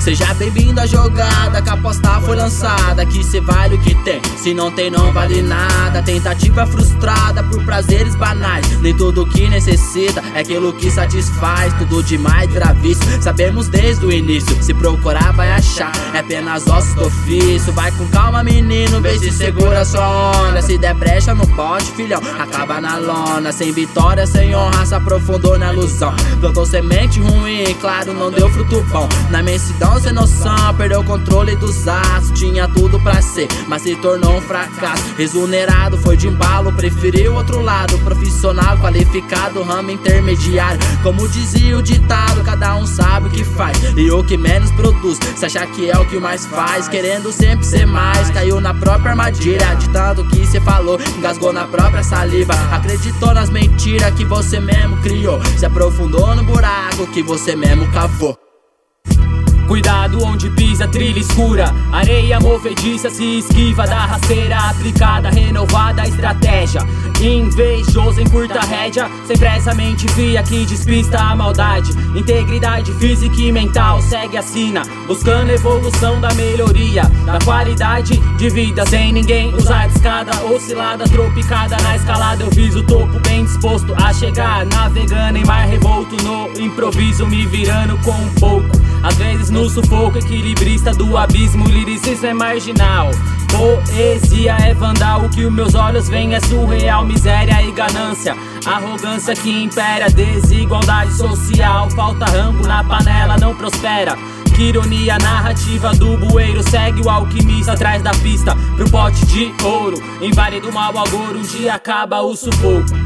Seja bem-vindo à jogada, que a aposta foi lançada. Que cê vale o que tem, se não tem, não vale nada. Tentativa frustrada por prazeres banais. Nem tudo que necessita é aquilo que satisfaz. Tudo demais vira sabemos desde o início. Se procurar, vai achar, é apenas ossos do ofício. Vai com calma, menino, vê se segura sua onda. Se der brecha no pote, filhão, acaba na lona. Sem vitória, sem honra, se aprofundou na ilusão. Plantou semente ruim, claro, não deu fruto bom. Na mensidão, sem noção, perdeu o controle dos aços. Tinha tudo pra ser, mas se tornou um fracasso. Exonerado, foi de embalo, preferiu outro lado. Profissional, qualificado, ramo intermediário. Como dizia o ditado, cada um sabe o que faz e o que menos produz. Se achar que é o que mais faz, querendo sempre ser mais. Caiu na própria armadilha, de tanto que cê falou, engasgou na própria saliva. Acreditou nas mentiras que você mesmo criou. Se aprofundou no buraco que você mesmo cavou. Cuidado onde pisa, trilha escura. Areia movediça se esquiva da rasteira aplicada, renovada estratégia. Invejoso em curta rédea, sem pressa mente fria que despista a maldade. Integridade física e mental segue a sina, buscando evolução da melhoria, da qualidade de vida. Sem ninguém usar escada, oscilada, tropicada na escalada. Eu fiz o topo bem disposto a chegar, navegando em mar revolto no improviso, me virando com um pouco. Às vezes no sufoco, equilibrista do abismo, liricismo é marginal. Poesia é vandal, o que os meus olhos veem é surreal, miséria e ganância. Arrogância que impera, desigualdade social. Falta rango na panela, não prospera. Que ironia narrativa do bueiro Segue o alquimista atrás da pista Pro pote de ouro Em vale do mal agora um dia acaba o sufoco